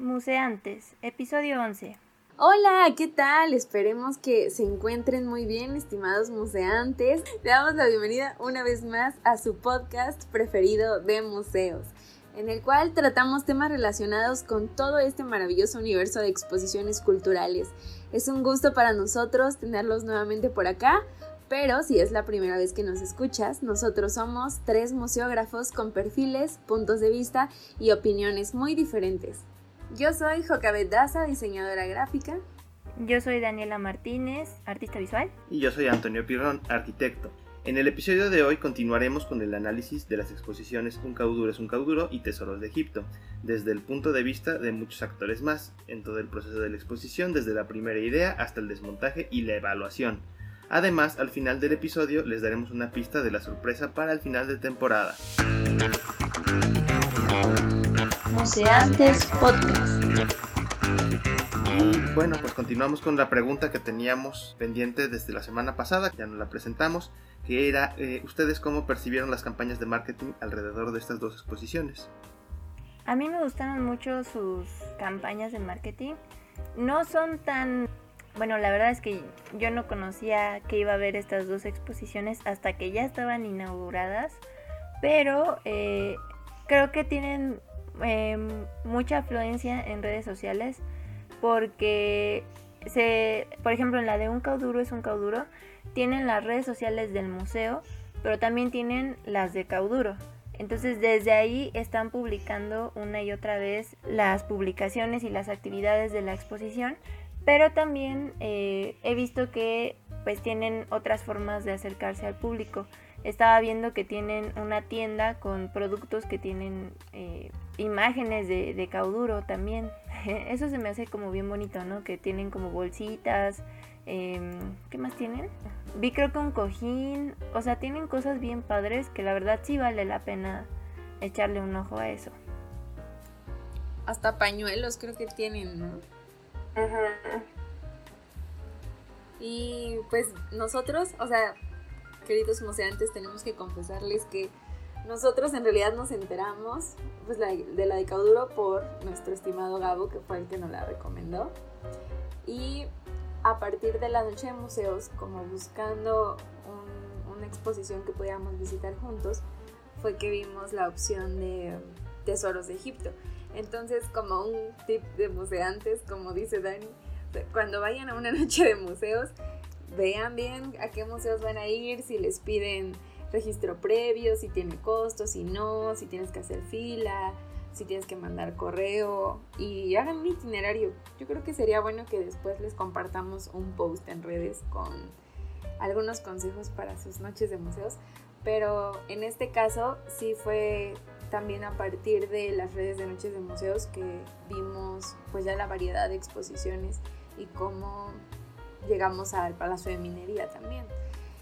Museantes, episodio 11. Hola, ¿qué tal? Esperemos que se encuentren muy bien, estimados museantes. Le damos la bienvenida una vez más a su podcast preferido de museos, en el cual tratamos temas relacionados con todo este maravilloso universo de exposiciones culturales. Es un gusto para nosotros tenerlos nuevamente por acá. Pero si es la primera vez que nos escuchas, nosotros somos tres museógrafos con perfiles, puntos de vista y opiniones muy diferentes. Yo soy Jocabet Daza, diseñadora gráfica. Yo soy Daniela Martínez, artista visual. Y yo soy Antonio Pirrón, arquitecto. En el episodio de hoy continuaremos con el análisis de las exposiciones Un cauduro es un cauduro y Tesoros de Egipto, desde el punto de vista de muchos actores más, en todo el proceso de la exposición, desde la primera idea hasta el desmontaje y la evaluación. Además, al final del episodio les daremos una pista de la sorpresa para el final de temporada. Museantes Podcast. Bueno, pues continuamos con la pregunta que teníamos pendiente desde la semana pasada, ya nos la presentamos, que era, eh, ¿ustedes cómo percibieron las campañas de marketing alrededor de estas dos exposiciones? A mí me gustaron mucho sus campañas de marketing. No son tan... Bueno, la verdad es que yo no conocía que iba a haber estas dos exposiciones hasta que ya estaban inauguradas, pero eh, creo que tienen Em, mucha afluencia en redes sociales porque se, por ejemplo, en la de un cauduro es un cauduro, tienen las redes sociales del museo, pero también tienen las de cauduro. Entonces desde ahí están publicando una y otra vez las publicaciones y las actividades de la exposición, pero también eh, he visto que pues tienen otras formas de acercarse al público. Estaba viendo que tienen una tienda con productos que tienen eh, imágenes de, cauduro también. Eso se me hace como bien bonito, ¿no? Que tienen como bolsitas. Em, ¿Qué más tienen? Vi creo que un cojín. O sea, tienen cosas bien padres que la verdad sí vale la pena echarle un ojo a eso. Hasta pañuelos creo que tienen, ¿no? Ajá. Y pues nosotros, o sea, queridos museantes, tenemos que confesarles que nosotros en realidad nos enteramos pues, de la de Cauduro por nuestro estimado Gabo, que fue el que nos la recomendó. Y a partir de la noche de museos, como buscando una exposición que pudiéramos visitar juntos, fue que vimos la opción de Tesoros de Egipto. Entonces, como un tip de museantes, como dice Dani, cuando vayan a una noche de museos, vean bien a qué museos van a ir, si les piden registro previo, si tiene costos, si no, si tienes que hacer fila, si tienes que mandar correo y hagan un itinerario. Yo creo que sería bueno que después les compartamos un post en redes con algunos consejos para sus noches de museos, pero en este caso sí fue también a partir de las redes de noches de museos que vimos pues ya la variedad de exposiciones y cómo llegamos al Palacio de Minería también.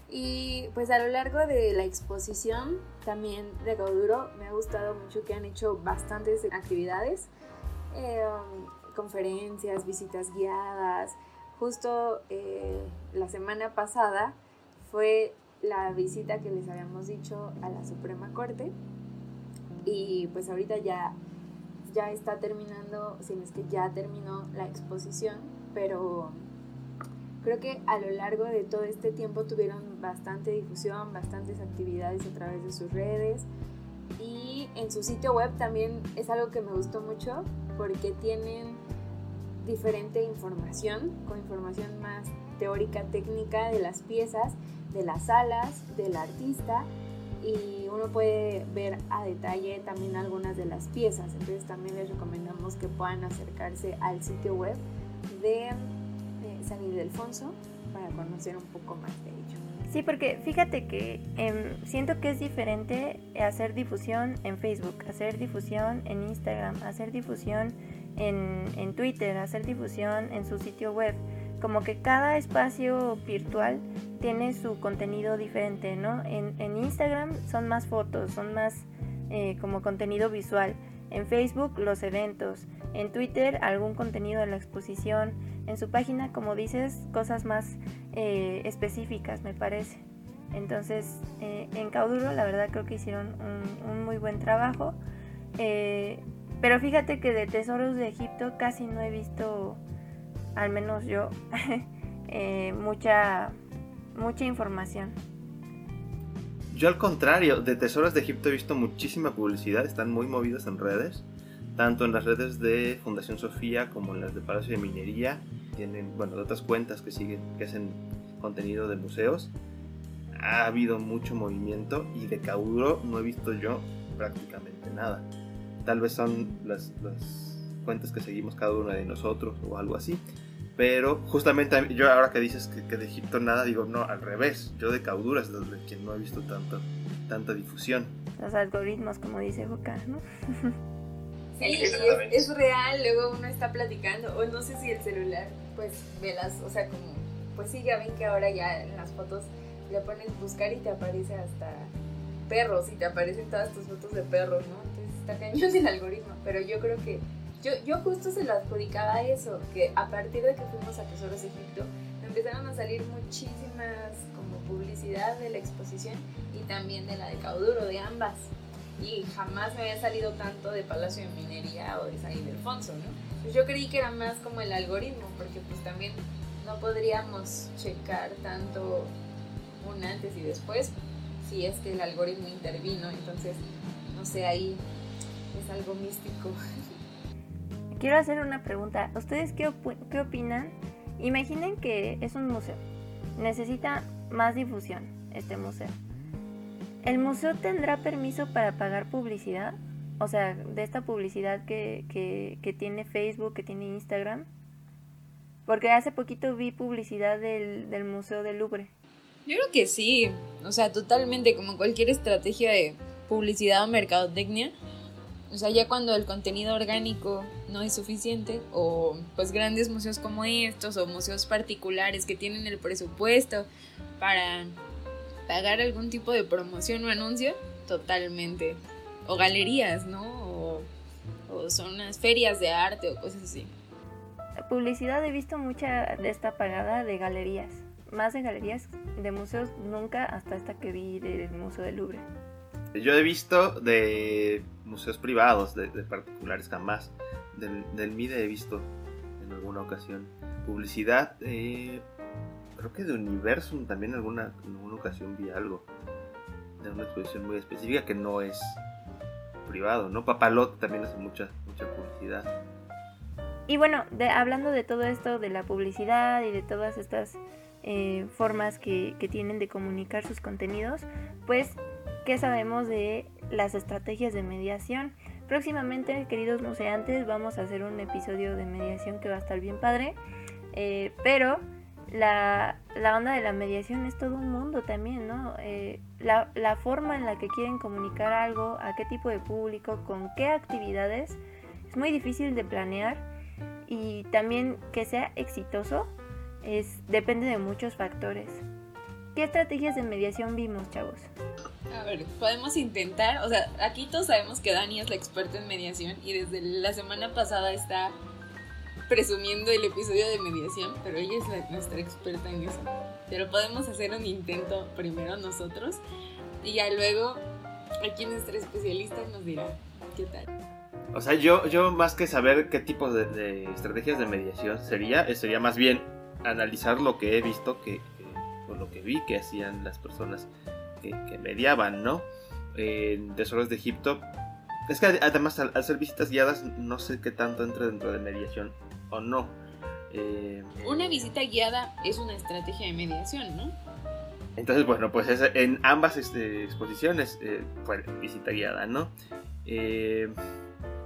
Y pues a lo largo de la exposición también de Gauduro me ha gustado mucho que han hecho bastantes actividades, eh, conferencias, visitas guiadas. Justo eh, la semana pasada fue la visita que les habíamos dicho a la Suprema Corte y pues ahorita ya, ya está terminando, si no es que ya terminó la exposición, pero Creo que a lo largo de todo este tiempo tuvieron bastante difusión, bastantes actividades a través de sus redes y en su sitio web también es algo que me gustó mucho porque tienen diferente información, con información más teórica, técnica de las piezas, de las salas, del artista y uno puede ver a detalle también algunas de las piezas. Entonces también les recomendamos que puedan acercarse al sitio web de San Ildefonso para conocer un poco más de ello. Sí, porque fíjate que em, siento que es diferente hacer difusión en Facebook, hacer difusión en Instagram, hacer difusión en, en Twitter, hacer difusión en su sitio web. Como que cada espacio virtual tiene su contenido diferente, ¿no? En, en Instagram son más fotos, son más eh, como contenido visual. En Facebook los eventos. En Twitter algún contenido de la exposición en su página, como dices, cosas más eh, específicas, me parece. Entonces, eh, en Cauduro, la verdad creo que hicieron un, muy buen trabajo. Eh, Pero fíjate que de tesoros de Egipto casi no he visto, al menos yo, eh, mucha, mucha información. Yo al contrario, de Tesoros de Egipto he visto muchísima publicidad, están muy movidos en redes, tanto en las redes de Fundación Sofía como en las de Palacio de Minería, tienen, bueno, de otras cuentas que siguen, que hacen contenido de museos. Ha habido mucho movimiento y de Cauduro no he visto yo prácticamente nada. Tal vez son las, las cuentas que seguimos cada uno de nosotros o algo así, pero justamente yo ahora que dices que, de Egipto nada, digo, no, al revés. Yo de Cauduras es de quien no he visto tanta, tanta difusión. Los algoritmos, como dice Joca, ¿no? Sí, es, real, luego uno está platicando, o no sé si el celular, pues, ve las, o sea, como, pues sí, ya ven que ahora ya en las fotos le pones buscar y te aparece hasta perros y te aparecen todas tus fotos de perros, ¿no? Entonces está cañón el algoritmo, pero yo creo que yo, yo justo se lo adjudicaba eso, que a partir de que fuimos a Tesoros Egipto, empezaron a salir muchísimas como publicidad de la exposición y también de la de Cauduro, de ambas. Y jamás me había salido tanto de Palacio de Minería o de San Ildefonso, ¿no? Pues yo creí que era más como el algoritmo, porque pues también no podríamos checar tanto un antes y después si es que el algoritmo intervino, entonces, no sé, ahí es algo místico. Quiero hacer una pregunta. ¿Ustedes qué, qué opinan? Imaginen que es un museo. Necesita más difusión este museo. ¿El museo tendrá permiso para pagar publicidad? O sea, de esta publicidad que, que, tiene Facebook, que tiene Instagram. Porque hace poquito vi publicidad del, del Museo del Louvre. Yo creo que sí. O sea, totalmente como cualquier estrategia de publicidad o mercadotecnia o sea, ya cuando el contenido orgánico no es suficiente, o pues grandes museos como estos, o museos particulares que tienen el presupuesto para pagar algún tipo de promoción o anuncio, totalmente. O galerías, ¿no? O, o son unas ferias de arte o cosas así. La publicidad he visto mucha de esta pagada de galerías. Más de galerías de museos nunca hasta esta que vi del Museo del Louvre. Yo he visto de museos privados, de, particulares jamás. Del, del, MIDE he visto en alguna ocasión publicidad. Eh, creo que de Universum también alguna, en alguna ocasión vi algo. De una exposición muy específica que no es privado, ¿no? Papalot también hace mucha, mucha publicidad. Y bueno, de, hablando de todo esto, de la publicidad y de todas estas eh, formas que, que, tienen de comunicar sus contenidos, pues qué sabemos de las estrategias de mediación. Próximamente, queridos museantes, vamos a hacer un episodio de mediación que va a estar bien padre. Eh, pero la, onda de la mediación es todo un mundo también, ¿no? Eh, la, la, forma en la que quieren comunicar algo, a qué tipo de público, con qué actividades, es muy difícil de planear y también que sea exitoso es, depende de muchos factores. ¿Qué estrategias de mediación vimos, chavos? A ver, podemos intentar, o sea, aquí todos sabemos que Dani es la experta en mediación y desde la semana pasada está presumiendo el episodio de mediación, pero ella es nuestra experta en eso. Pero podemos hacer un intento primero nosotros y ya luego aquí nuestra especialista nos dirá qué tal. O sea, yo, yo más que saber qué tipo de, estrategias de mediación sería, sería más bien analizar lo que he visto que, lo que vi que hacían las personas que, mediaban, ¿no? En Tesoros de Egipto. Es que además al, hacer visitas guiadas no sé qué tanto entra dentro de mediación o no. Eh, una visita guiada es una estrategia de mediación, ¿no? Entonces, bueno, pues en ambas este, exposiciones eh, fue visita guiada, ¿no? Eh,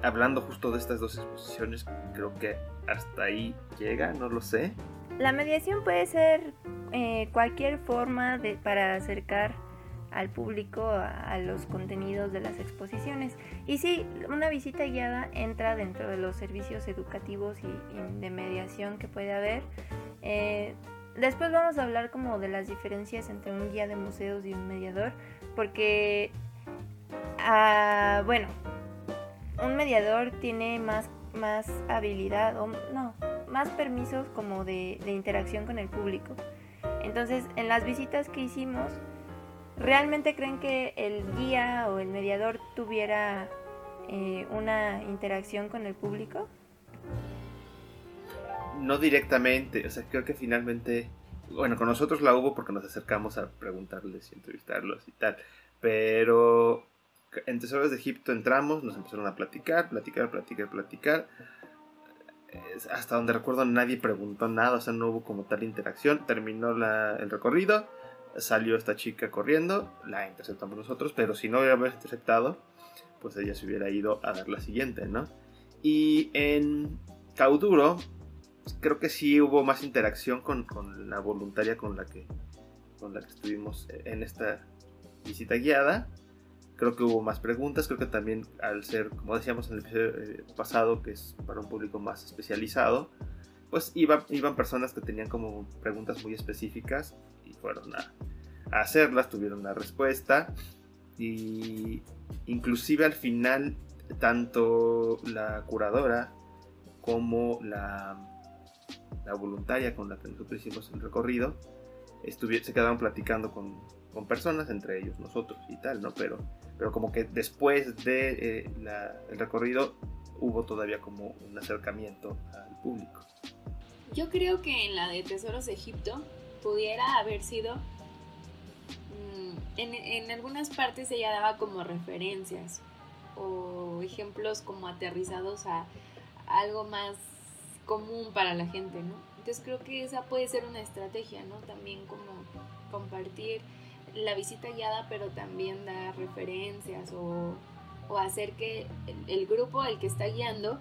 hablando justo de estas dos exposiciones, creo que hasta ahí llega, no lo sé. La mediación puede ser cualquier forma de, para acercar al público a, los contenidos de las exposiciones. Y sí, una visita guiada entra dentro de los servicios educativos y, de mediación que puede haber. Eh, después vamos a hablar como de las diferencias entre un guía de museos y un mediador, porque, ah, bueno, un mediador tiene más, más habilidad, o no, más permisos como de, interacción con el público. Entonces, en las visitas que hicimos, ¿Realmente creen que el guía o el mediador tuviera eh, una interacción con el público? No directamente, o sea, creo que finalmente, bueno, con nosotros la hubo porque nos acercamos a preguntarles y entrevistarlos y tal, pero en Tesoros de Egipto entramos, nos empezaron a platicar, platicar, platicar, platicar. Hasta donde recuerdo nadie preguntó nada, o sea, no hubo como tal interacción. Terminó el recorrido, salió esta chica corriendo, la interceptamos nosotros, pero si no hubiéramos interceptado, pues ella se hubiera ido a dar la siguiente, ¿no? Y en Cauduro, creo que sí hubo más interacción con, la voluntaria con la que con la que estuvimos en esta visita guiada creo que hubo más preguntas, creo que también al ser, como decíamos en el episodio eh, pasado, que es para un público más especializado, pues iban, iban personas que tenían como preguntas muy específicas y fueron a, hacerlas, tuvieron una respuesta. Y inclusive al final tanto la curadora como la, la voluntaria con la que nosotros hicimos el recorrido se quedaron platicando con, con personas, entre ellos nosotros y tal, ¿no? Pero pero como que después de eh, el recorrido hubo todavía como un acercamiento al público. Yo creo que en la de Tesoros de Egipto pudiera haber sido, mm, en, en algunas partes ella daba como referencias o ejemplos como aterrizados a algo más común para la gente, ¿no? Entonces creo que esa puede ser una estrategia, ¿no? También como compartir la visita guiada, pero también da referencias o, hacer que el, grupo, el que está guiando,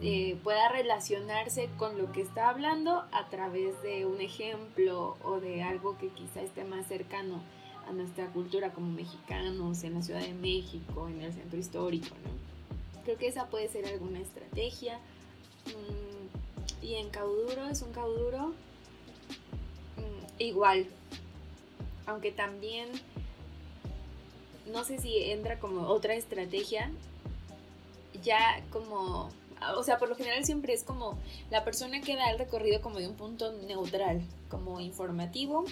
eh, pueda relacionarse con lo que está hablando a través de un ejemplo o de algo que quizá esté más cercano a nuestra cultura como mexicanos en la Ciudad de México, en el centro histórico, ¿no? Creo que esa puede ser alguna estrategia. Mm, y en cauduro, es un cauduro mm, igual, aunque también no sé si entra como otra estrategia, ya como, o sea, por lo general siempre es como la persona que da el recorrido como de un punto neutral, como informativo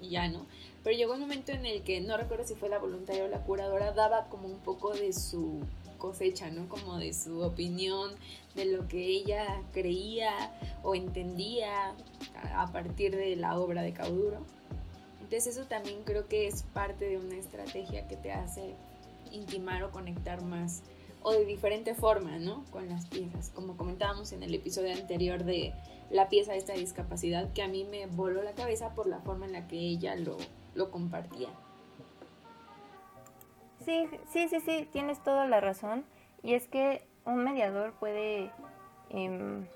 y ya, ¿no? Pero llegó un momento en el que, no recuerdo si fue la voluntaria o la curadora, daba como un poco de su cosecha, ¿no? Como de su opinión, de lo que ella creía o entendía a partir de la obra de Cauduro. Entonces eso también creo que es parte de una estrategia que te hace intimar o conectar más o de diferente forma, ¿no? Con las piezas. Como comentábamos en el episodio anterior de la pieza de esta discapacidad, que a mí me voló la cabeza por la forma en la que ella lo, lo compartía. Sí, sí, sí, sí, tienes toda la razón. Y es que un mediador puede em,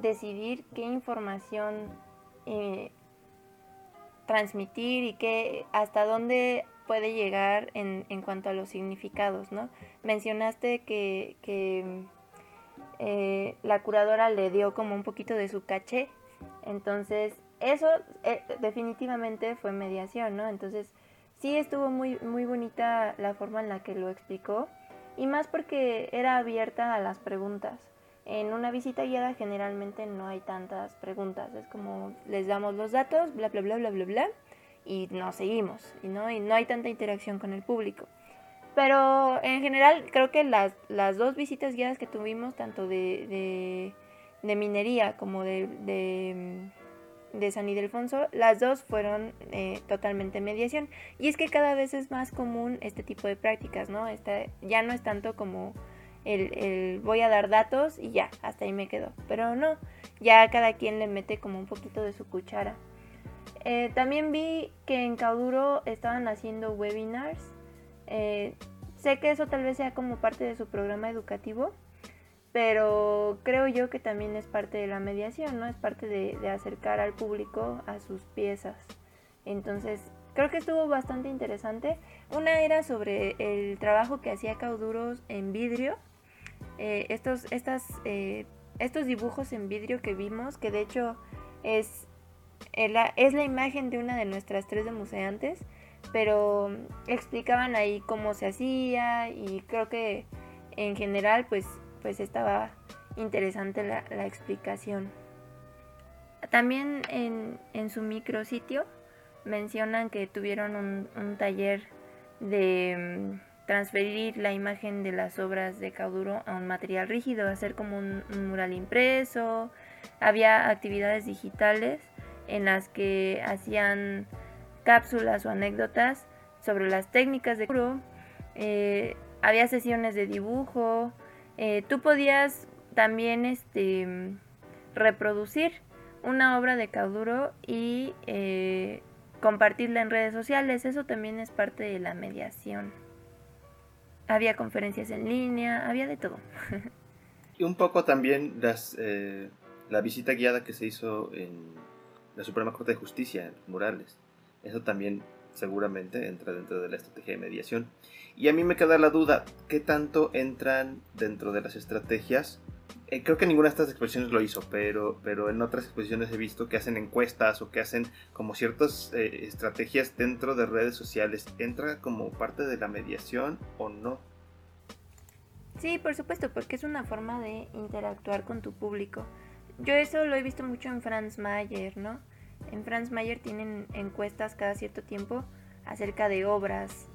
decidir qué información eh, transmitir y que hasta dónde puede llegar en, en cuanto a los significados, ¿no? Mencionaste que, que eh, la curadora le dio como un poquito de su caché, entonces eso eh, definitivamente fue mediación, ¿no? Entonces sí estuvo muy, muy bonita la forma en la que lo explicó y más porque era abierta a las preguntas. En una visita guiada generalmente no hay tantas preguntas, es como les damos los datos, bla, bla, bla, bla, bla, bla, y nos seguimos, no, y no hay tanta interacción con el público. Pero en general creo que las, dos visitas guiadas que tuvimos, tanto de, de, minería como de, de, San Ildefonso, las dos fueron eh, totalmente mediación. Y es que cada vez es más común este tipo de prácticas, ¿no? ya no es tanto como el, voy a dar datos y ya, hasta ahí me quedo. Pero no, ya cada quien le mete como un poquito de su cuchara. Eh, también vi que en Cauduro estaban haciendo webinars. Eh, sé que eso tal vez sea como parte de su programa educativo, pero creo yo que también es parte de la mediación, ¿no? Es parte de, de acercar al público a sus piezas. Entonces, creo que estuvo bastante interesante. Una era sobre el trabajo que hacía Cauduros en vidrio eh, estos, estas, eh, estos dibujos en vidrio que vimos, que de hecho es, eh, la, es la imagen de una de nuestras tres de museantes, pero explicaban ahí cómo se hacía y creo que en general pues, pues estaba interesante la, explicación. También en, en, su micrositio mencionan que tuvieron un, un taller de transferir la imagen de las obras de Cauduro a un material rígido, hacer como un, mural impreso. Había actividades digitales en las que hacían cápsulas o anécdotas sobre las técnicas de Cauduro. Eh, había sesiones de dibujo. Eh, tú podías también este, reproducir una obra de Cauduro y eh, compartirla en redes sociales. Eso también es parte de la mediación. Había conferencias en línea, había de todo. y un poco también las, eh, la visita guiada que se hizo en la Suprema Corte de Justicia, en murales. Eso también seguramente entra dentro de la estrategia de mediación. Y a mí me queda la duda, ¿qué tanto entran dentro de las estrategias eh, creo que ninguna de estas exposiciones lo hizo, pero, pero en otras exposiciones he visto que hacen encuestas o que hacen como ciertas eh, estrategias dentro de redes sociales. ¿Entra como parte de la mediación o no? Sí, por supuesto, porque es una forma de interactuar con tu público. Yo eso lo he visto mucho en Franz Mayer, ¿no? En Franz Mayer tienen encuestas cada cierto tiempo acerca de obras.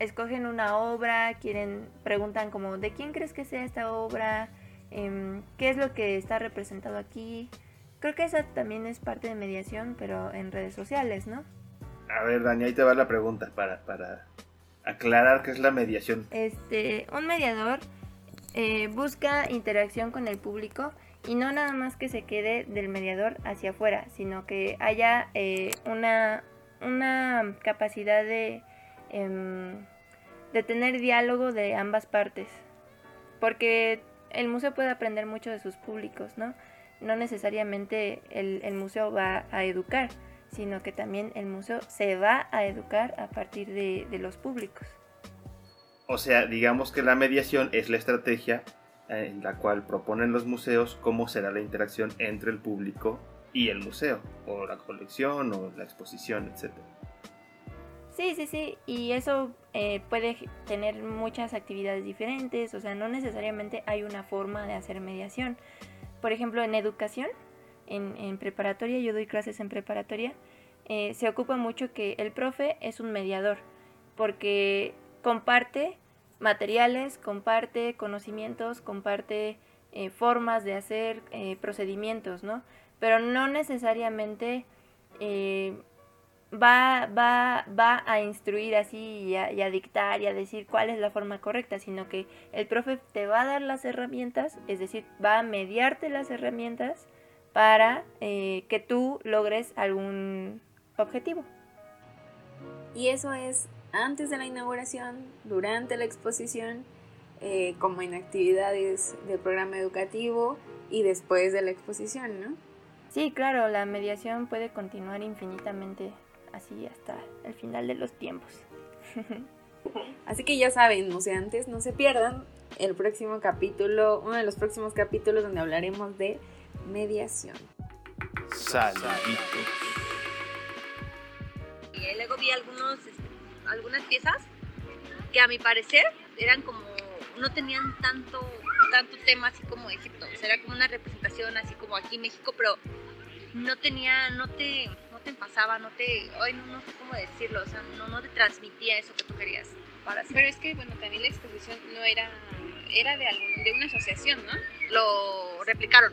Escogen una obra, quieren, preguntan como, ¿de quién crees que sea esta obra? Em, qué es lo que está representado aquí. Creo que esa también es parte de mediación, pero en redes sociales, ¿no? A ver, Dani, ahí te va la pregunta para, para aclarar qué es la mediación. Este, un mediador eh, busca interacción con el público y no nada más que se quede del mediador hacia afuera, sino que haya eh, una, una capacidad de, em, de tener diálogo de ambas partes. Porque el museo puede aprender mucho de sus públicos, ¿no? No necesariamente el, museo va a educar, sino que también el museo se va a educar a partir de, los públicos. O sea, digamos que la mediación es la estrategia eh, en la cual proponen los museos cómo será la interacción entre el público y el museo, o la colección, o la exposición, etc. Sí, sí, sí, y eso eh, puede tener muchas actividades diferentes, o sea, no necesariamente hay una forma de hacer mediación. Por ejemplo, en educación, en, preparatoria, yo doy clases en preparatoria, eh, se ocupa mucho que el profe es un mediador, porque comparte materiales, comparte conocimientos, comparte eh, formas de hacer procedimientos, ¿no? Pero no necesariamente va, va, va a instruir así y a, dictar y a decir cuál es la forma correcta, sino que el profe te va a dar las herramientas, es decir, va a mediarte las herramientas para eh, que tú logres algún objetivo. Y eso es antes de la inauguración, durante la exposición, eh, como en actividades del programa educativo y después de la exposición, ¿no? Sí, claro, la mediación puede continuar infinitamente así hasta el final de los tiempos. Así que ya saben, antes no se pierdan el próximo capítulo, uno de los próximos capítulos donde hablaremos de mediación. Y luego vi algunos, algunas piezas que a mi parecer eran como, no tenían tanto, tanto tema así como Egipto, o sea, era como una representación así como aquí en México, pero no tenía, no te, te pasaba, no te, hoy no, sé cómo decirlo, o sea, no, no te transmitía eso que tú querías para Pero es que, bueno, también la exposición no era, era de, algún, de una asociación, ¿no? Lo replicaron.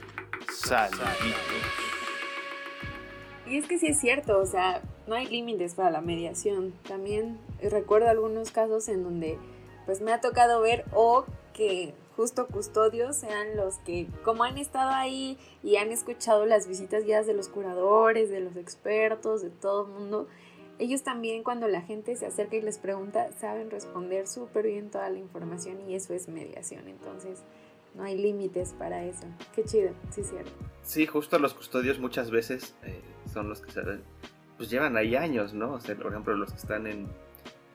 Y es que sí es cierto, o sea, no hay límites para la mediación. También recuerdo algunos casos en donde pues me ha tocado ver o que justo custodios sean los que, como han estado ahí y han escuchado las visitas guiadas de los curadores, de los expertos, de todo el mundo, ellos también cuando la gente se acerca y les pregunta, saben responder súper bien toda la información y eso es mediación. Entonces, no hay límites para eso. Qué chido, sí, cierto. Sí, justo los custodios muchas veces eh, son los que se pues llevan ahí años, ¿no? O sea, por ejemplo, los que están en,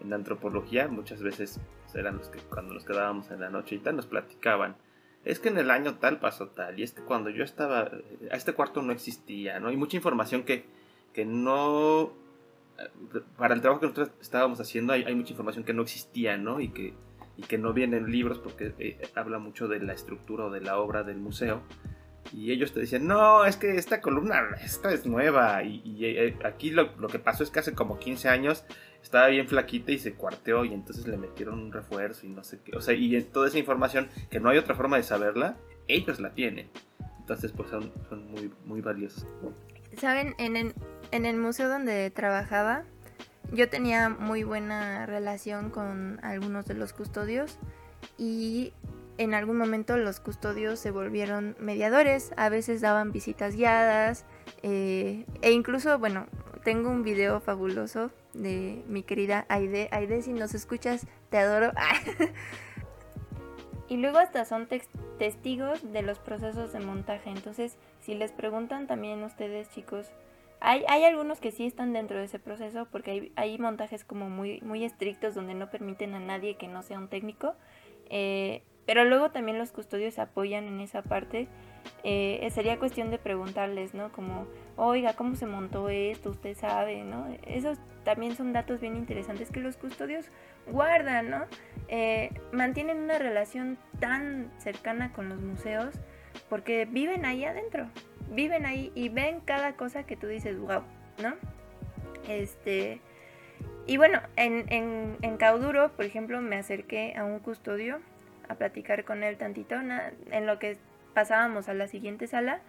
en antropología muchas veces eran los que cuando nos quedábamos en la noche y tal nos platicaban. Es que en el año tal pasó tal, y es que cuando yo estaba, eh, este cuarto no existía, ¿no? Hay mucha información que, que no, eh, para el trabajo que nosotros estábamos haciendo hay, mucha información que no existía, ¿no? Y que, y que no viene en libros porque eh, habla mucho de la estructura o de la obra del museo. Y ellos te decían, no, es que esta columna, esta es nueva. Y, aquí lo, lo, que pasó es que hace como 15 años estaba bien flaquita y se cuarteó y entonces le metieron un refuerzo y no sé qué. O sea, y toda esa información que no hay otra forma de saberla, ellos la tienen. Entonces, pues son, son muy, muy valiosos. Saben, en el, en el museo donde trabajaba, yo tenía muy buena relación con algunos de los custodios y en algún momento los custodios se volvieron mediadores, a veces daban visitas guiadas eh, e incluso, bueno, tengo un video fabuloso de mi querida Aide. Aide, si nos escuchas, te adoro. y luego hasta son testigos de los procesos de montaje. Entonces, si les preguntan también ustedes, chicos, hay, hay algunos que sí están dentro de ese proceso porque hay, montajes como muy, muy estrictos donde no permiten a nadie que no sea un técnico. Eh, pero luego también los custodios apoyan en esa parte. Eh, sería cuestión de preguntarles, ¿no? Como, oiga, ¿cómo se montó esto? Usted sabe, ¿no? Esos también son datos bien interesantes que los custodios guardan, ¿no? Eh, mantienen una relación tan cercana con los museos porque viven ahí adentro, viven ahí y ven cada cosa que tú dices, wow, ¿no? Este... Y bueno, en, en, en Cauduro, por ejemplo, me acerqué a un custodio a platicar con él tantito en lo que pasábamos a la siguiente sala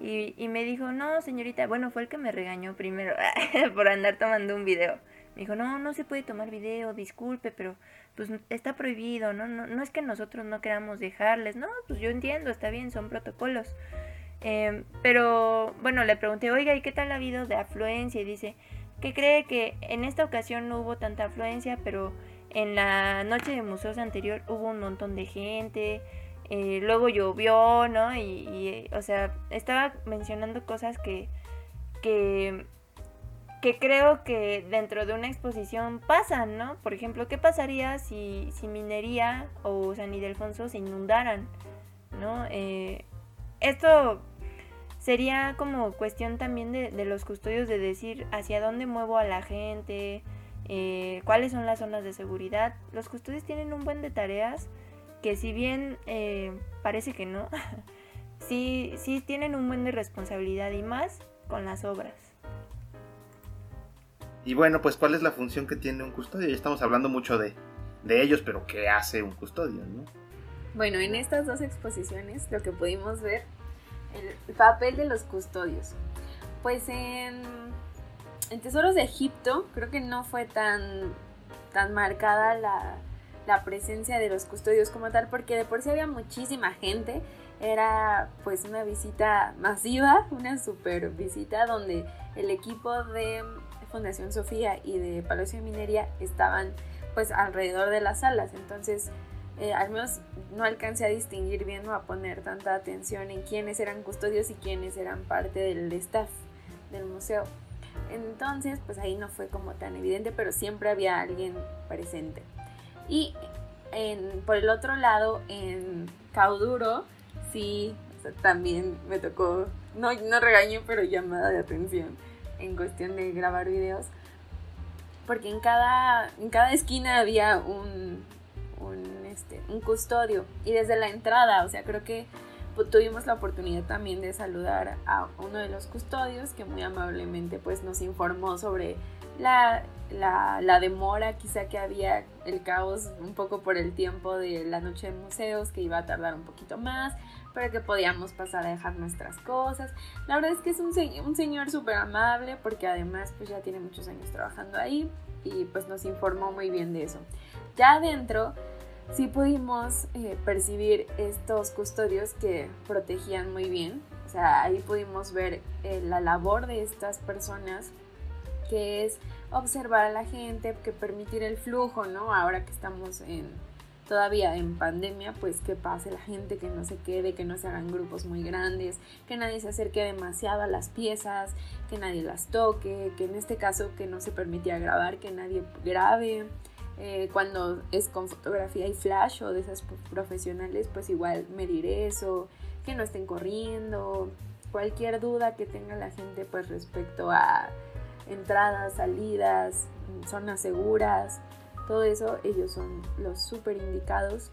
y, me dijo, no, señorita, bueno, fue el que me regañó primero por andar tomando un video. Me dijo, no, no se puede tomar video, disculpe, pero pues está prohibido, ¿no? No, no es que nosotros no queramos dejarles, no, pues yo entiendo, está bien, son protocolos. Em, pero bueno, le pregunté, oiga, ¿y qué tal ha habido de afluencia? Y dice que cree que en esta ocasión no hubo tanta afluencia, pero en la noche de museos anterior hubo un montón de gente, eh, luego llovió, ¿no? Y, o sea, estaba mencionando cosas que, que, creo que dentro de una exposición pasan, ¿no? Por ejemplo, ¿qué pasaría si, si Minería o San Ildefonso se inundaran, ¿no? Eh, esto sería como cuestión también de, de los custodios de decir hacia dónde muevo a la gente, eh, cuáles son las zonas de seguridad. Los custodios tienen un buen de tareas que si bien eh, parece que no, sí, sí tienen un buen de responsabilidad y más con las obras. Y bueno, pues cuál es la función que tiene un custodio. Ya estamos hablando mucho de, de ellos, pero ¿qué hace un custodio? ¿no? Bueno, en estas dos exposiciones lo que pudimos ver, el papel de los custodios. Pues en en Tesoros de Egipto creo que no fue tan, tan marcada la, presencia de los custodios como tal, porque de por sí había muchísima gente. Era pues una visita masiva, una super visita donde el equipo de Fundación Sofía y de Palacio de Minería estaban pues alrededor de las salas. Entonces, eh, al menos no alcancé a distinguir bien o a poner tanta atención en quiénes eran custodios y quiénes eran parte del staff del museo. Entonces, pues ahí no fue como tan evidente, pero siempre había alguien presente. Y por el otro lado, en Cauduro, sí, también me tocó, no, no regaño, pero llamada de atención en cuestión de grabar videos. Porque en cada, en cada esquina había un, un, este, un custodio. Y desde la entrada, o sea, creo que tuvimos la oportunidad también de saludar a uno de los custodios que muy amablemente pues nos informó sobre la, la, demora quizá que había, el caos un poco por el tiempo de la noche de museos que iba a tardar un poquito más, pero que podíamos pasar a dejar nuestras cosas. La verdad es que es un, señor súper amable porque además pues ya tiene muchos años trabajando ahí y pues nos informó muy bien de eso. Ya adentro sí pudimos eh, percibir estos custodios que protegían muy bien. O sea, ahí pudimos ver eh, la labor de estas personas, que es observar a la gente, que permitir el flujo, ¿no? Ahora que estamos en todavía en pandemia, pues que pase la gente, que no se quede, que no se hagan grupos muy grandes, que nadie se acerque demasiado a las piezas, que nadie las toque, que en este caso que no se permitía grabar, que nadie grabe, eh, cuando es con fotografía y flash o de esas profesionales, pues igual medir eso, que no estén corriendo, cualquier duda que tenga la gente pues respecto a entradas, salidas, zonas seguras, todo eso ellos son los súper indicados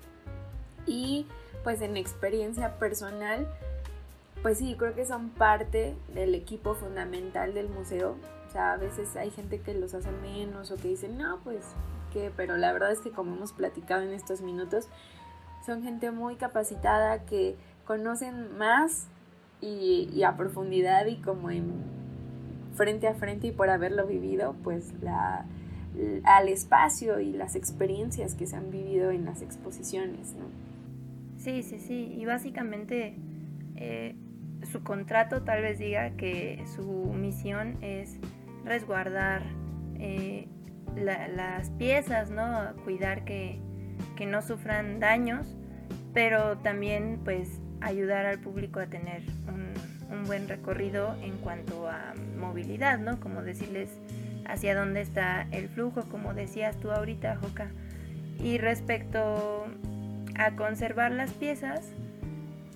y pues en experiencia personal pues sí, creo que son parte del equipo fundamental del museo O sea, a veces hay gente que los hace menos o que dicen, no, pues, ¿qué? Pero la verdad es que como hemos platicado en estos minutos, son gente muy capacitada que conocen más y, a profundidad y como en frente a frente y por haberlo vivido, pues la, al espacio y las experiencias que se han vivido en las exposiciones, ¿no? Sí, sí, sí, y básicamente eh, su contrato tal vez diga que su misión es resguardar eh, las piezas, ¿no? Cuidar que, que no sufran daños, pero también pues ayudar al público a tener un, buen recorrido en cuanto a movilidad, ¿no? Como decirles hacia dónde está el flujo, como decías tú ahorita, Joca. Y respecto a conservar las piezas,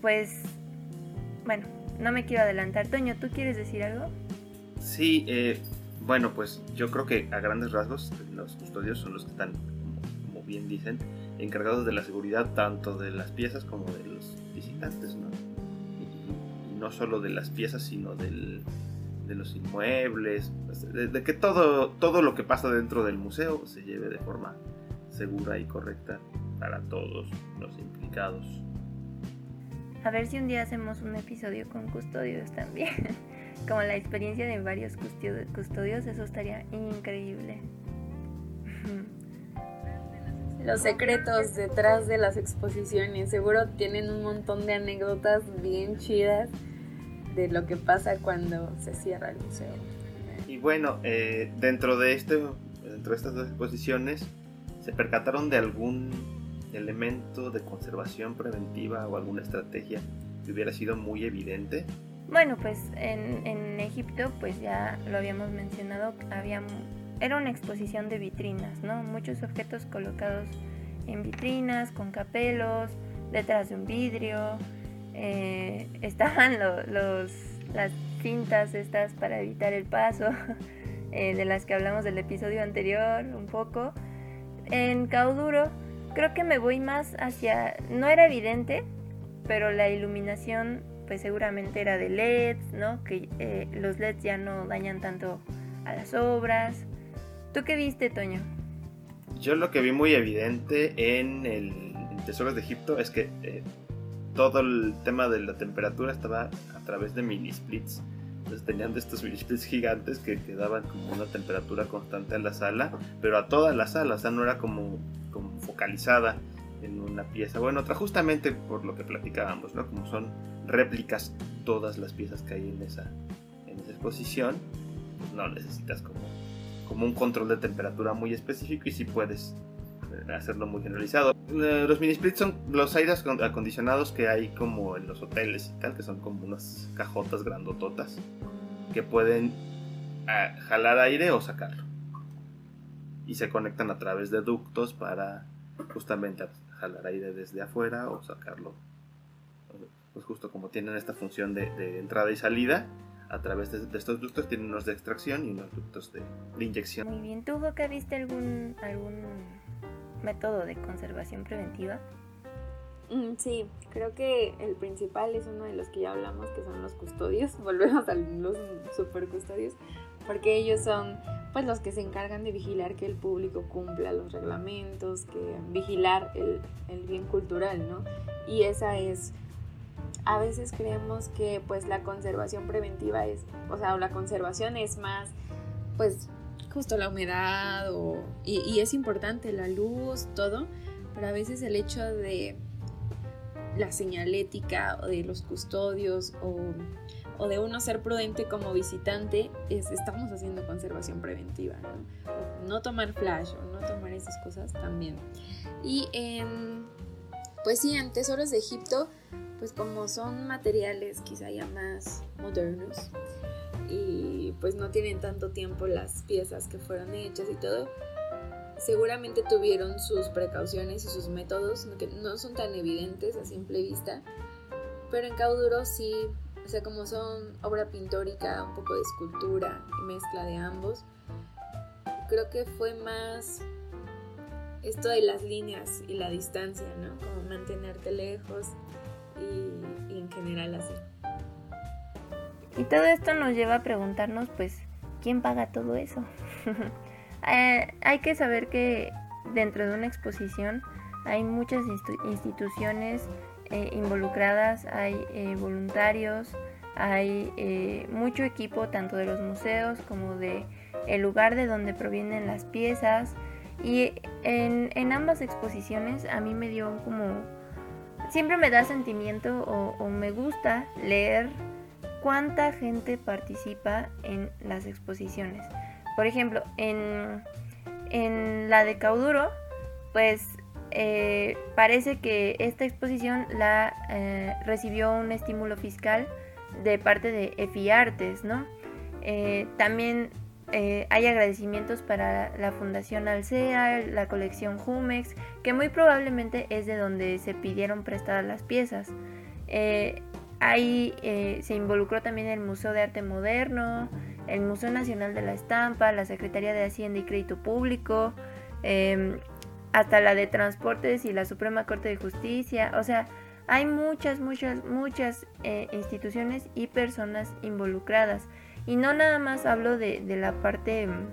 pues, bueno, no me quiero adelantar. Toño, ¿tú quieres decir algo? Sí, eh, bueno, pues yo creo que a grandes rasgos los custodios son los que están, como bien dicen, encargados de la seguridad tanto de las piezas como de los visitantes, ¿no? No solo de las piezas, sino del, de los inmuebles, pues, de, que todo, todo lo que pasa dentro del museo se lleve de forma segura y correcta para todos los implicados. A ver si un día hacemos un episodio con custodios también. Como la experiencia de varios custodios, eso estaría increíble. los secretos detrás de las exposiciones. Seguro tienen un montón de anécdotas bien chidas de lo que pasa cuando se cierra el museo. Y bueno, eh, dentro de este, dentro de estas dos exposiciones, ¿se percataron de algún elemento de conservación preventiva o alguna estrategia que hubiera sido muy evidente? Bueno, pues en, en Egipto, pues ya lo habíamos mencionado, había era una exposición de vitrinas, ¿no? Muchos objetos colocados en vitrinas, con capelos, detrás de un vidrio. Eh, estaban los, las cintas estas para evitar el paso, eh, de las que hablamos del episodio anterior un poco. En Cauduro creo que me voy más hacia... No era evidente, pero la iluminación pues seguramente era de LEDs, ¿no? Que eh, los LEDs ya no dañan tanto a las obras. ¿Tú qué viste, Toño? Yo lo que vi muy evidente en el Tesoros de Egipto es que eh, todo el tema de la temperatura estaba a través de mini splits. Entonces tenían de estos mini splits gigantes que, que daban como una temperatura constante a la sala, pero a toda la sala, o sea, no era como, focalizada en una pieza. Bueno, otra justamente por lo que platicábamos, ¿no? Como son réplicas todas las piezas que hay en esa, en esa exposición, no necesitas como como un control de temperatura muy específico y si puedes eh, hacerlo muy generalizado. Eh, los mini splits son los aires acondicionados que hay como en los hoteles y tal, que son como unas cajotas grandototas que pueden ah, jalar aire o sacarlo. Y se conectan a través de ductos para justamente jalar aire desde afuera o sacarlo. Pues justo como tienen esta función de entrada y salida, a través de, estos ductos tienen unos de extracción y unos ductos de, inyección. Muy bien, ¿tú, Joca, viste algún, algún método de conservación preventiva? Mm, sí, creo que el principal es uno de los que ya hablamos, que son los custodios. Volvemos a los super custodios, porque ellos son pues los que se encargan de vigilar que el público cumpla los reglamentos, que vigilar el, el bien cultural, ¿no? Y esa es a veces creemos que pues la conservación preventiva es, o sea, la conservación es más, pues justo la humedad o, y, es importante la luz, todo, pero a veces el hecho de la señalética o de los custodios o, o, de uno ser prudente como visitante, es, estamos haciendo conservación preventiva, ¿no? no tomar flash o no tomar esas cosas también. Y pues sí, en Tesoros de Egipto pues como son materiales quizá ya más modernos y pues no tienen tanto tiempo las piezas que fueron hechas y todo, seguramente tuvieron sus precauciones y sus métodos que no son tan evidentes a simple vista, pero en Cauduro sí, o sea, como son obra pintórica, un poco de escultura y mezcla de ambos, creo que fue más esto de las líneas y la distancia, ¿no? Como mantenerte lejos y, en general así. Y todo esto nos lleva a preguntarnos, pues, ¿quién paga todo eso? Eh, hay que saber que dentro de una exposición hay muchas instituciones eh, involucradas, hay eh, voluntarios, hay mucho equipo tanto de los museos como de el lugar de donde provienen las piezas y en, en ambas exposiciones a mí me dio como siempre me da sentimiento o, me gusta leer cuánta gente participa en las exposiciones. Por ejemplo, en, la de Cauduro, pues eh, parece que esta exposición la eh, recibió un estímulo fiscal de parte de EFI Artes, ¿no? Eh, también hay agradecimientos para la Fundación Alcea, la colección Jumex, que muy probablemente es de donde se pidieron prestadas las piezas. Ahí eh, se involucró también el Museo de Arte Moderno, el Museo Nacional de la Estampa, la Secretaría de Hacienda y Crédito Público, em, hasta la de Transportes y la Suprema Corte de Justicia. O sea, hay muchas, muchas, muchas eh, instituciones y personas involucradas. Y no nada más hablo de, de la parte em,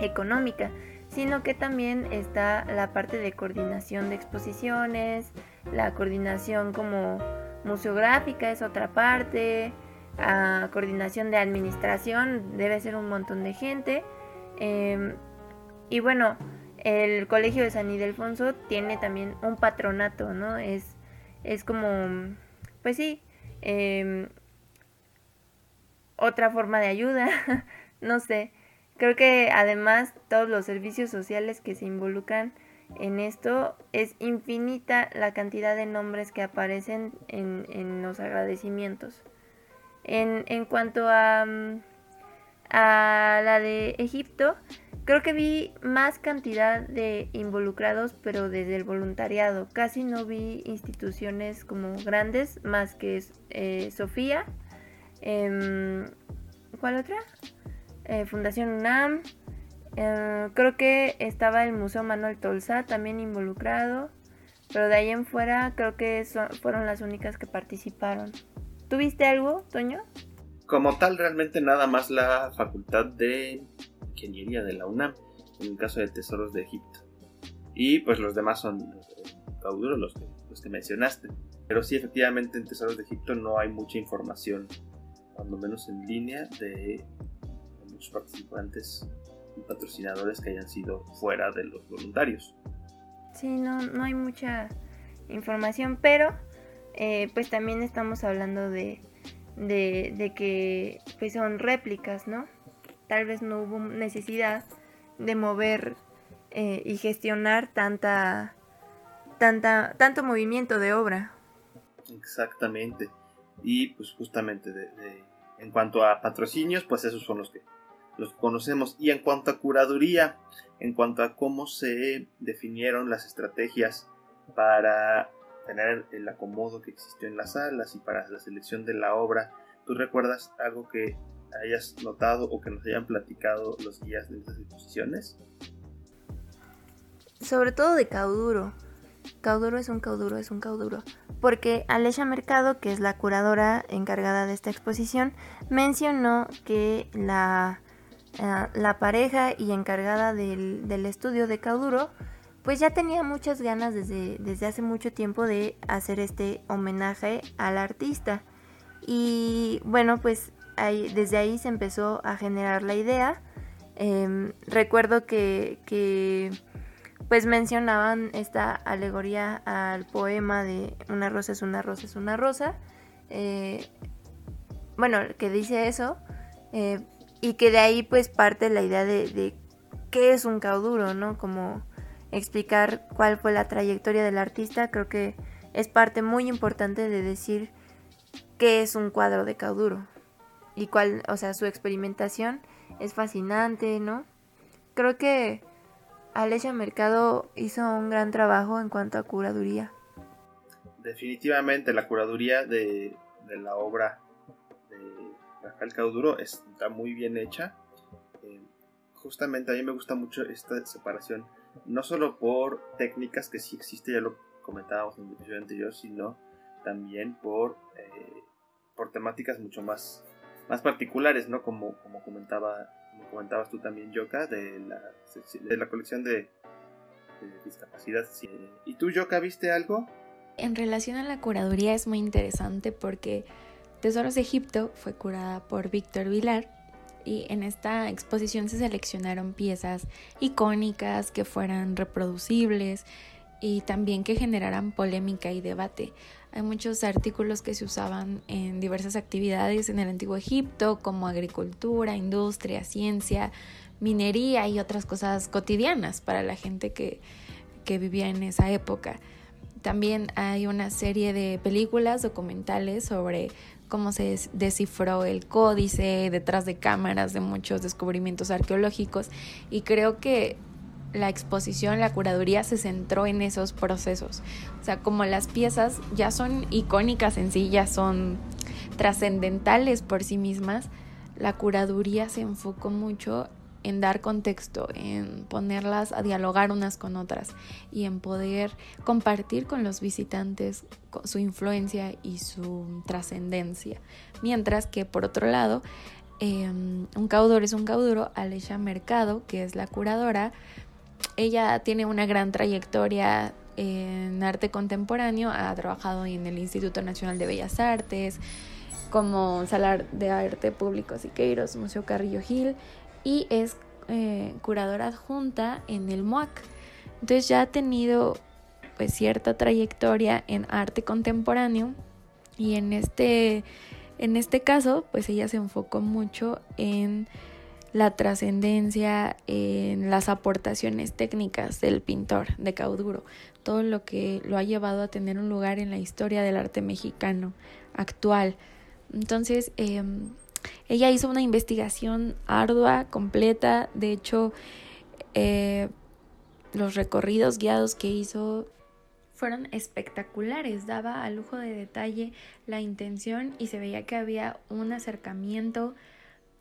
económica, sino que también está la parte de coordinación de exposiciones, la coordinación como museográfica es otra parte, a coordinación de administración debe ser un montón de gente. Em, y bueno, el Colegio de San Ildefonso tiene también un patronato, ¿no? Es, es como, pues sí, em, otra forma de ayuda, no sé. Creo que además todos los servicios sociales que se involucran en esto es infinita la cantidad de nombres que aparecen en, los agradecimientos. En, cuanto a, mm, a la de Egipto, creo que vi más cantidad de involucrados, pero desde el voluntariado. Casi no vi instituciones como grandes, más que eh, Sofía. Em, ¿Cuál otra? Eh, Fundación UNAM. Eh, creo que estaba el Museo Manuel Tolsa también involucrado, pero de ahí en fuera creo que fueron las únicas que participaron. ¿Tuviste algo, Toño? Como tal, realmente nada más la Facultad de Ingeniería de la UNAM, en el caso de Tesoros de Egipto. Y pues los demás son los, los que, los que mencionaste. Pero sí, efectivamente, en Tesoros de Egipto no hay mucha información, cuando menos en línea, de muchos participantes patrocinadores que hayan sido fuera de los voluntarios. Sí, no, no hay mucha información, pero eh, pues también estamos hablando de, de, que pues son réplicas, ¿no? Tal vez no hubo necesidad de mover eh, y gestionar tanta, tanta, tanto movimiento de obra. Exactamente. Y pues justamente en cuanto a patrocinios, pues esos son los que los conocemos. Y en cuanto a curaduría, en cuanto a cómo se definieron las estrategias para tener el acomodo que existió en las salas y para la selección de la obra, ¿tú recuerdas algo que hayas notado o que nos hayan platicado los guías de estas exposiciones? Sobre todo de Cauduro. Cauduro es un cauduro, es un cauduro. Porque Alesha Mercado, que es la curadora encargada de esta exposición, mencionó que la eh, la pareja y encargada del, estudio de Cauduro, pues ya tenía muchas ganas desde, desde hace mucho tiempo de hacer este homenaje al artista. Y bueno, pues ahí, desde ahí se empezó a generar la idea. Em, recuerdo que, pues mencionaban esta alegoría al poema de Una rosa es una rosa es una rosa. Eh, bueno, que dice eso, eh, y que de ahí pues parte la idea de, qué es un cauduro, ¿no? Como explicar cuál fue la trayectoria del artista, creo que es parte muy importante de decir qué es un cuadro de cauduro y cuál, o sea, su experimentación es fascinante, ¿no? Creo que Alessia Mercado hizo un gran trabajo en cuanto a curaduría. Definitivamente la curaduría de, de la obra Rafael Cauduro está muy bien hecha. Eh, justamente a mí me gusta mucho esta separación, no solo por técnicas que sí existe, ya lo comentábamos en el episodio anterior, sino también por, eh, por temáticas mucho más, más particulares, ¿no? Como, como comentaba comentabas tú también, Yoka, de la, de la colección de, discapacidad. ¿Y tú, Yoka, viste algo? En relación a la curaduría es muy interesante porque Tesoros de Egipto fue curada por Víctor Vilar y en esta exposición se seleccionaron piezas icónicas que fueran reproducibles y también que generaran polémica y debate. Hay muchos artículos que se usaban en diversas actividades en el antiguo Egipto, como agricultura, industria, ciencia, minería y otras cosas cotidianas para la gente que, que vivía en esa época. También hay una serie de películas documentales sobre cómo se descifró el códice detrás de cámaras de muchos descubrimientos arqueológicos y creo que la exposición, la curaduría se centró en esos procesos. O sea, como las piezas ya son icónicas en sí, ya son trascendentales por sí mismas, la curaduría se enfocó mucho en dar contexto, en ponerlas a dialogar unas con otras y en poder compartir con los visitantes su influencia y su trascendencia. Mientras que por otro lado, em, un caudor es un cauduro, Alesha Mercado, que es la curadora, ella tiene una gran trayectoria en arte contemporáneo, ha trabajado en el Instituto Nacional de Bellas Artes, como Salar de Arte Público Siqueiros, Museo Carrillo Gil y es eh, curadora adjunta en el MOAC. Entonces ya ha tenido pues cierta trayectoria en arte contemporáneo y en este, en este caso pues ella se enfocó mucho en la trascendencia, en las aportaciones técnicas del pintor de Cauduro, todo lo que lo ha llevado a tener un lugar en la historia del arte mexicano actual. Entonces, em, ella hizo una investigación ardua, completa, de hecho, eh, los recorridos guiados que hizo fueron espectaculares, daba a lujo de detalle la intención y se veía que había un acercamiento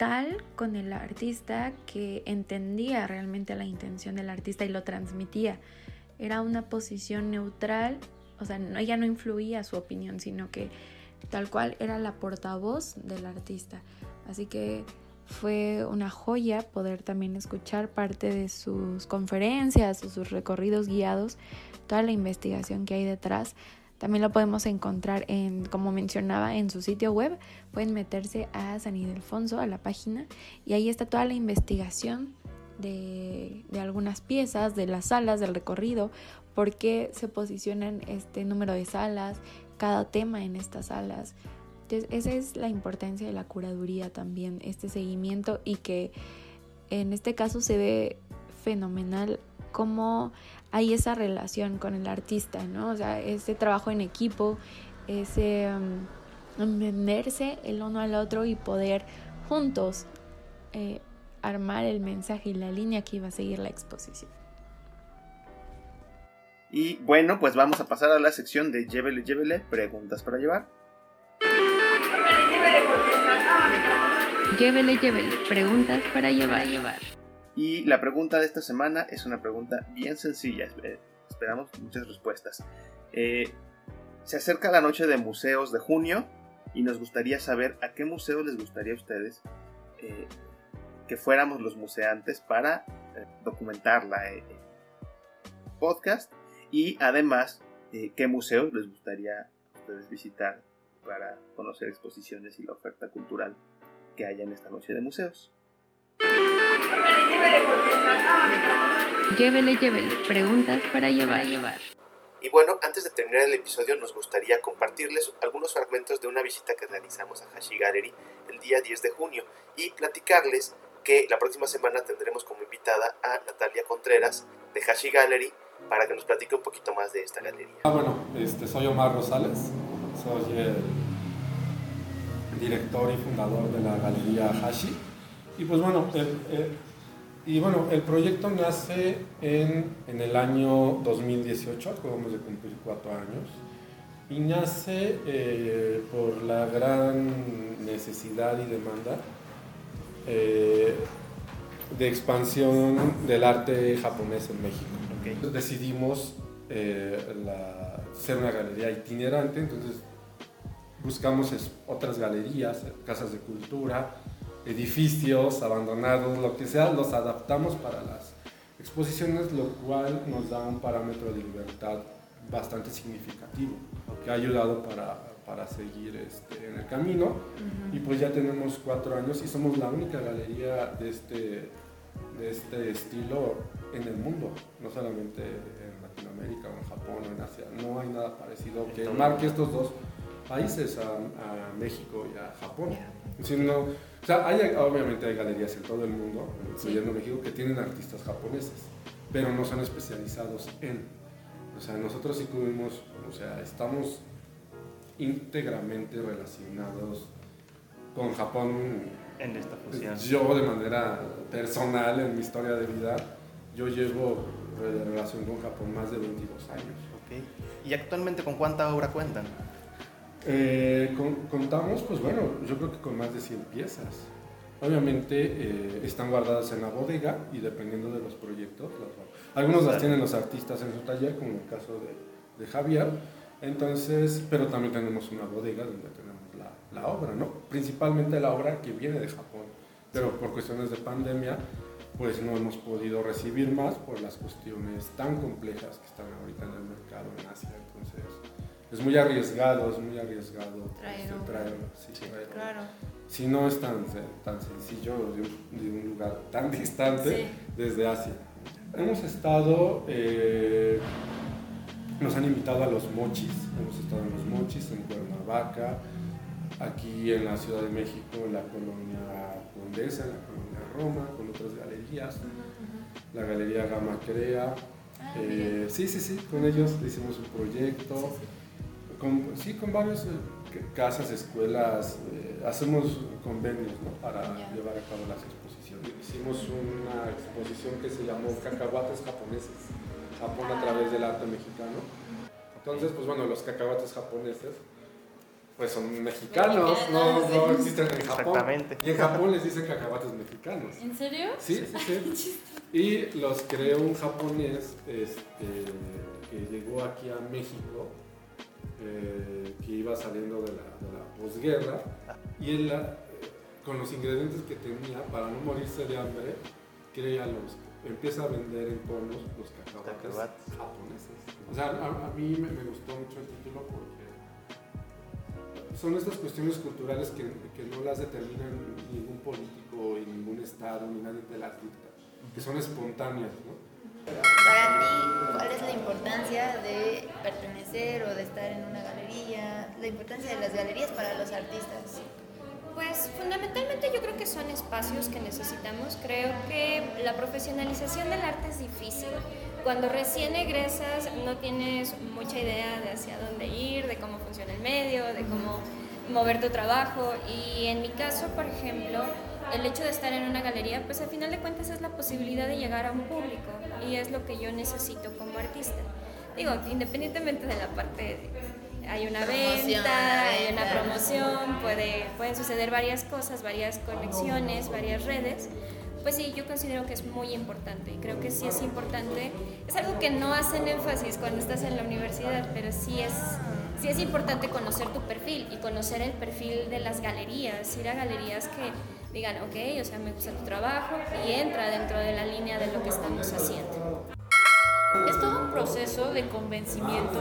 tal con el artista que entendía realmente la intención del artista y lo transmitía. Era una posición neutral, o sea, ella no influía su opinión, sino que tal cual era la portavoz del artista. Así que fue una joya poder también escuchar parte de sus conferencias o sus recorridos guiados, toda la investigación que hay detrás. También lo podemos encontrar en, como mencionaba, en su sitio web. Pueden meterse a San Ildefonso, a la página, y ahí está toda la investigación de, de algunas piezas, de las salas, del recorrido, por qué se posicionan este número de salas, cada tema en estas salas. Entonces, esa es la importancia de la curaduría también, este seguimiento y que en este caso se ve fenomenal cómo hay esa relación con el artista, ¿no? O sea, ese trabajo en equipo, ese um, entenderse el uno al otro y poder juntos eh, armar el mensaje y la línea que iba a seguir la exposición. Y bueno, pues vamos a pasar a la sección de Llévele, llévele, preguntas para llevar. Llévele, llévele, preguntas para llevar. Y la pregunta de esta semana es una pregunta bien sencilla. Esperamos muchas respuestas. Eh, se acerca la noche de museos de junio y nos gustaría saber a qué museo les gustaría a ustedes eh, que fuéramos los museantes para eh, documentarla en podcast y además, ¿qué museos les gustaría ustedes visitar para conocer exposiciones y la oferta cultural que haya en esta noche de museos? Llévele, llévele. Preguntas para llevar. Y bueno, antes de terminar el episodio nos gustaría compartirles algunos fragmentos de una visita que realizamos a Hashi Gallery el día 10 de junio y platicarles que la próxima semana tendremos como invitada a Natalia Contreras de Hashi Gallery para que nos platique un poquito más de esta galería. Ah, bueno, este, soy Omar Rosales, soy el director y fundador de la galería Hashi. Y pues bueno, el, y bueno, el proyecto nace en, en, el año 2018, acabamos de cumplir cuatro años, y nace eh, por la gran necesidad y demanda eh, de expansión del arte japonés en México. Decidimos eh, ser una galería itinerante, entonces buscamos otras galerías, casas de cultura, edificios abandonados, lo que sea, los adaptamos para las exposiciones, lo cual nos da un parámetro de libertad bastante significativo, que ha ayudado para, para seguir este, en el camino. Y pues ya tenemos cuatro años y somos la única galería de este, de este estilo en el mundo, no solamente en Latinoamérica o en Japón o en Asia. No hay nada parecido que marque estos dos países, a, a México y a Japón. Sino, o sea, hay, obviamente hay galerías en todo el mundo, incluyendo México, que tienen artistas japoneses, pero no son especializados en. O sea, nosotros sí tuvimos, o sea, estamos íntegramente relacionados con Japón. En esta fusión. Yo de manera personal en mi historia de vida, yo llevo relación con Japón más de 22 años. Ok. ¿Y actualmente con cuánta obra cuentan? Eh, con- contamos, pues bueno, yo creo que con más de 100 piezas. Obviamente eh, están guardadas en la bodega y dependiendo de los proyectos, las- algunos las tienen los artistas en su taller, como el caso de, de Javier. Entonces, pero también tenemos una bodega donde tenemos la, la obra, ¿no? Principalmente la obra que viene de Japón, pero por cuestiones de pandemia, pues no hemos podido recibir más por las cuestiones tan complejas que están ahorita en el mercado en Asia. Entonces, es muy arriesgado, es muy arriesgado Traer este, obra. traer- sí, obra. Claro. Si no es tan, tan sencillo de un, de un lugar tan distante Sí. desde Asia. Hemos estado, eh, nos han invitado a los mochis, hemos estado en los mochis, en Cuernavaca, aquí en la Ciudad de México, en la colonia Condesa, en la colonia Roma, con otras galerías, la Galería Gama Crea. Ah, eh, sí, sí, sí, con ellos hicimos un proyecto, con, sí, con varias casas, escuelas, eh, hacemos convenios ¿no? para llevar a cabo las exposiciones. Hicimos una exposición que se llamó Cacahuates japoneses, Japón a través del arte mexicano. Entonces, pues bueno, los cacahuates japoneses pues son mexicanos, no, no existen en Japón. Exactamente. Y en Japón les dicen cacahuates mexicanos. ¿En serio? Sí, sí, sí. Y los creó un japonés este, que llegó aquí a México, eh, que iba saliendo de la, de la posguerra, y él, la- con los ingredientes que tenía, para no morirse de hambre, crea los, empieza a vender en conos los cacahuates japoneses. O sea, a, a mí me, me gustó mucho el título porque son estas cuestiones culturales que, que no las determina ningún político y ningún estado, ni nadie te las dicta, que son espontáneas, ¿no? Para ti, ¿cuál es la importancia de pertenecer o de estar en una galería? La importancia de las galerías para los artistas. Pues fundamentalmente yo creo que son espacios que necesitamos. Creo que la profesionalización del arte es difícil. Cuando recién egresas no tienes mucha idea de hacia dónde ir, de cómo funciona el medio, de cómo mover tu trabajo. Y en mi caso, por ejemplo, el hecho de estar en una galería, pues al final de cuentas es la posibilidad de llegar a un público y es lo que yo necesito como artista. Digo, independientemente de la parte de hay una Promoción, venta, hay una promoción, puede, pueden suceder varias cosas, varias conexiones, varias redes. Pues sí, yo considero que es muy importante y creo que sí es importante. Es algo que no hacen énfasis cuando estás en la universidad, pero sí es, sí es importante conocer tu perfil y conocer el perfil de las galerías, ir a galerías que digan, ok, o sea, me gusta tu trabajo y entra dentro de la línea de lo que estamos haciendo. Es todo un proceso de convencimiento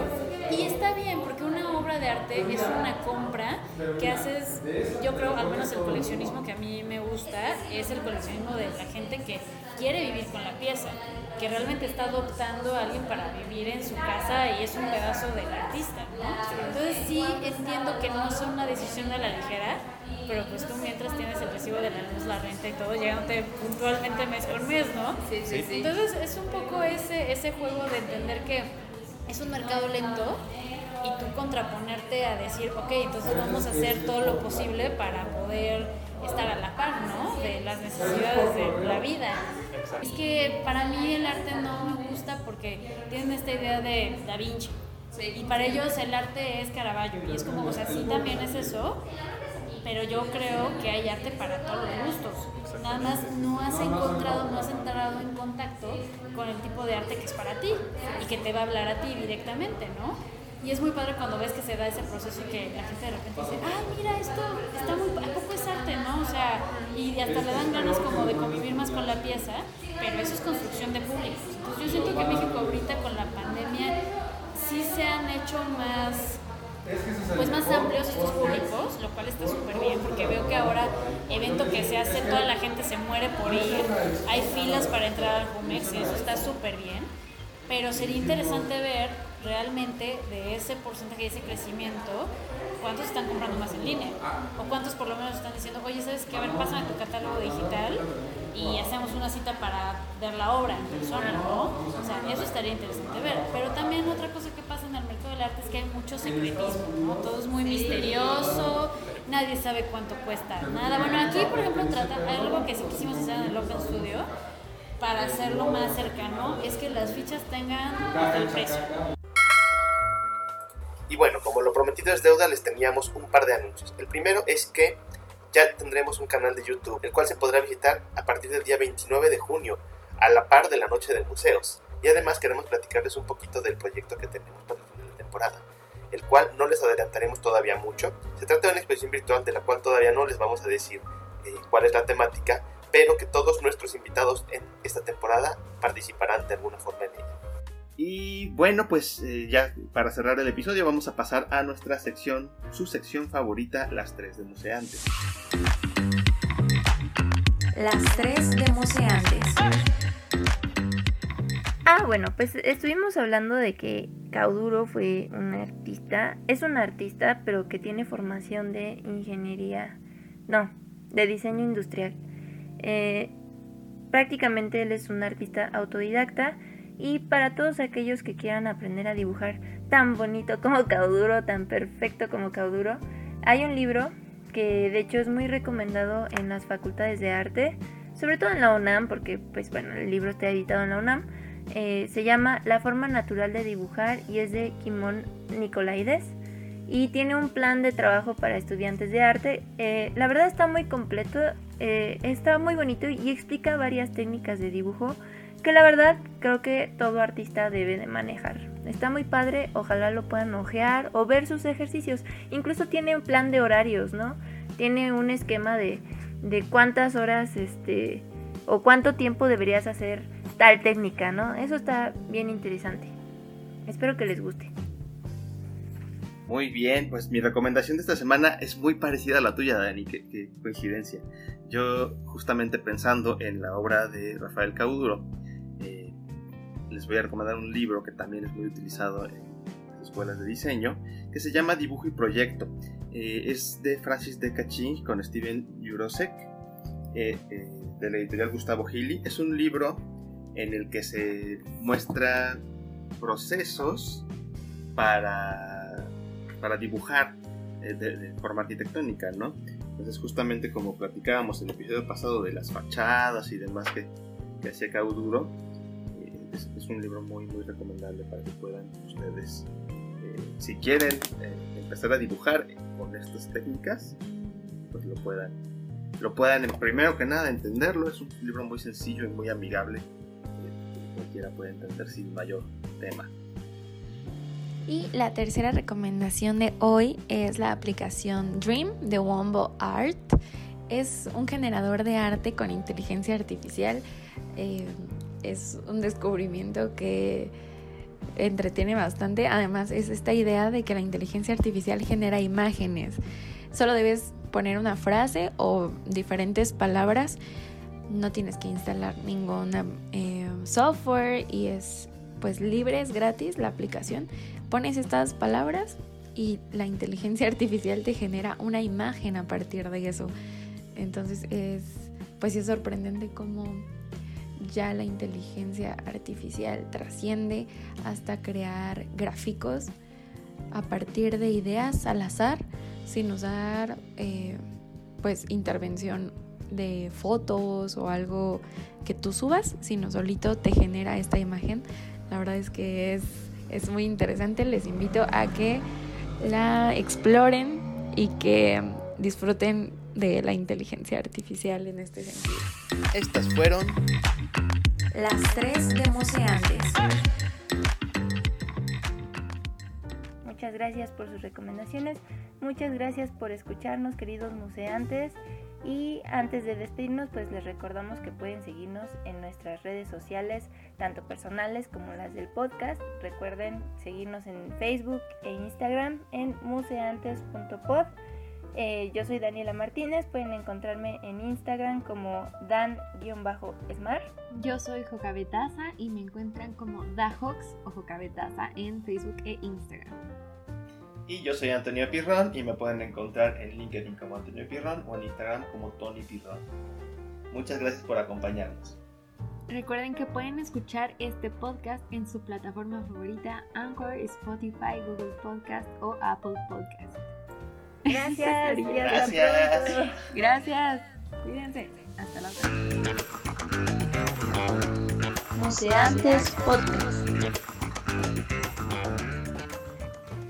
y está bien porque una obra de arte es una compra que haces, yo creo, al menos el coleccionismo que a mí me gusta es el coleccionismo de la gente que quiere vivir con la pieza, que realmente está adoptando a alguien para vivir en su casa y es un pedazo del artista, ¿no? Entonces sí entiendo que no es una decisión a la ligera, pero pues tú mientras tienes el recibo de la luz, la renta y todo, llegándote puntualmente mes con mes, ¿no? Sí, sí, sí. Entonces es un poco ese, ese juego de entender que es un mercado lento y tú contraponerte a decir, ok, entonces vamos a hacer todo lo posible para poder estar a la par, ¿no? De las necesidades de la vida. Es que para mí el arte no me gusta porque tienen esta idea de Da Vinci. Y para ellos el arte es Caravaggio. Y es como, o sea, sí también es eso, pero yo creo que hay arte para todos los gustos. Nada más no has encontrado, no has entrado en contacto con el tipo de arte que es para ti y que te va a hablar a ti directamente, ¿no? Y es muy padre cuando ves que se da ese proceso y que la gente de repente dice, ah, mira, esto está muy, ¿a poco es arte, no? O sea, y hasta le dan ganas como de convivir más con la pieza, pero eso es construcción de públicos. Entonces yo siento que México ahorita con la pandemia sí se han hecho más pues más amplios estos públicos, lo cual está súper bien porque veo que ahora evento que se hace, toda la gente se muere por ir, hay filas para entrar al Jumex y eso está súper bien, pero sería interesante ver realmente de ese porcentaje, de ese crecimiento, cuántos están comprando más en línea o cuántos por lo menos están diciendo, oye, ¿sabes qué? A ver, pásame tu catálogo digital y hacemos una cita para ver la obra en persona, ¿no? O sea, eso estaría interesante ver. Pero también otra cosa que pasa en el mercado del arte es que hay mucho secretismo, ¿no? Todo es muy misterioso, nadie sabe cuánto cuesta nada. Bueno, aquí, por ejemplo, trata, algo que sí quisimos hacer en el Open Studio para hacerlo más cercano es que las fichas tengan el precio. Y bueno, como lo prometido es deuda, les teníamos un par de anuncios. El primero es que ya tendremos un canal de YouTube, el cual se podrá visitar a partir del día 29 de junio, a la par de la Noche de Museos. Y además queremos platicarles un poquito del proyecto que tenemos para el final de temporada, el cual no les adelantaremos todavía mucho. Se trata de una exposición virtual de la cual todavía no les vamos a decir eh, cuál es la temática, pero que todos nuestros invitados en esta temporada participarán de alguna forma en ella. Y bueno, pues eh, ya para cerrar el episodio vamos a pasar a nuestra sección, su sección favorita, las tres de museantes. Las tres de museantes. Ah, bueno, pues estuvimos hablando de que Cauduro fue un artista, es un artista, pero que tiene formación de ingeniería, no, de diseño industrial. Eh, prácticamente él es un artista autodidacta y para todos aquellos que quieran aprender a dibujar tan bonito como Cauduro, tan perfecto como Cauduro, hay un libro que de hecho es muy recomendado en las facultades de arte, sobre todo en la UNAM, porque pues bueno, el libro está editado en la UNAM. Eh, se llama La forma natural de dibujar y es de Kimon Nicolaides y tiene un plan de trabajo para estudiantes de arte. Eh, la verdad está muy completo, eh, está muy bonito y explica varias técnicas de dibujo que la verdad creo que todo artista debe de manejar. Está muy padre, ojalá lo puedan ojear o ver sus ejercicios. Incluso tiene un plan de horarios, ¿no? Tiene un esquema de, de cuántas horas este o cuánto tiempo deberías hacer tal técnica, ¿no? Eso está bien interesante. Espero que les guste. Muy bien, pues mi recomendación de esta semana es muy parecida a la tuya, Dani, qué, qué coincidencia. Yo justamente pensando en la obra de Rafael Cauduro, les voy a recomendar un libro que también es muy utilizado en las escuelas de diseño, que se llama Dibujo y Proyecto. Eh, es de Francis de Cachín con Steven Jurosek, eh, eh, de la editorial Gustavo Gili. Es un libro en el que se muestra procesos para, para dibujar de, forma arquitectónica, ¿no? Entonces justamente como platicábamos en el episodio pasado de las fachadas y demás que, que hacía Cauduro, es, un libro muy, muy recomendable para que puedan ustedes, eh, si quieren eh, empezar a dibujar con estas técnicas, pues lo puedan, lo puedan, primero que nada, entenderlo. Es un libro muy sencillo y muy amigable que cualquiera puede entender sin mayor tema. Y la tercera recomendación de hoy es la aplicación Dream de Wombo Art. Es un generador de arte con inteligencia artificial. Eh, es un descubrimiento que entretiene bastante. Además, es esta idea de que la inteligencia artificial genera imágenes. Solo debes poner una frase o diferentes palabras. No tienes que instalar ningún eh, software y es pues libre, es gratis la aplicación. Pones estas palabras y la inteligencia artificial te genera una imagen a partir de eso. Entonces es pues es sorprendente cómo ya la inteligencia artificial trasciende hasta crear gráficos a partir de ideas al azar, sin usar eh, pues intervención de fotos o algo que tú subas, sino solito te genera esta imagen. La verdad es que es, es muy interesante, les invito a que la exploren y que disfruten de la inteligencia artificial en este sentido. Estas fueron las tres de Museantes. Muchas gracias por sus recomendaciones. Muchas gracias por escucharnos, queridos museantes. Y antes de despedirnos, pues les recordamos que pueden seguirnos en nuestras redes sociales, tanto personales como las del podcast. Recuerden seguirnos en Facebook e Instagram en museantes.pod. Eh, yo soy Daniela Martínez, pueden encontrarme en Instagram como dan-smart. Yo soy Jocabetaza y me encuentran como Dahox o Jocabetaza en Facebook e Instagram. Y yo soy Antonio Pirrón y me pueden encontrar en LinkedIn como Antonio Pirrón o en Instagram como Tony Pirrón. Muchas gracias por acompañarnos. Recuerden que pueden escuchar este podcast en su plataforma favorita, Anchor, Spotify, Google Podcast o Apple Podcast. Gracias. y hasta Gracias. pronto. Gracias. Cuídense. Hasta la próxima. Museantes Podcast.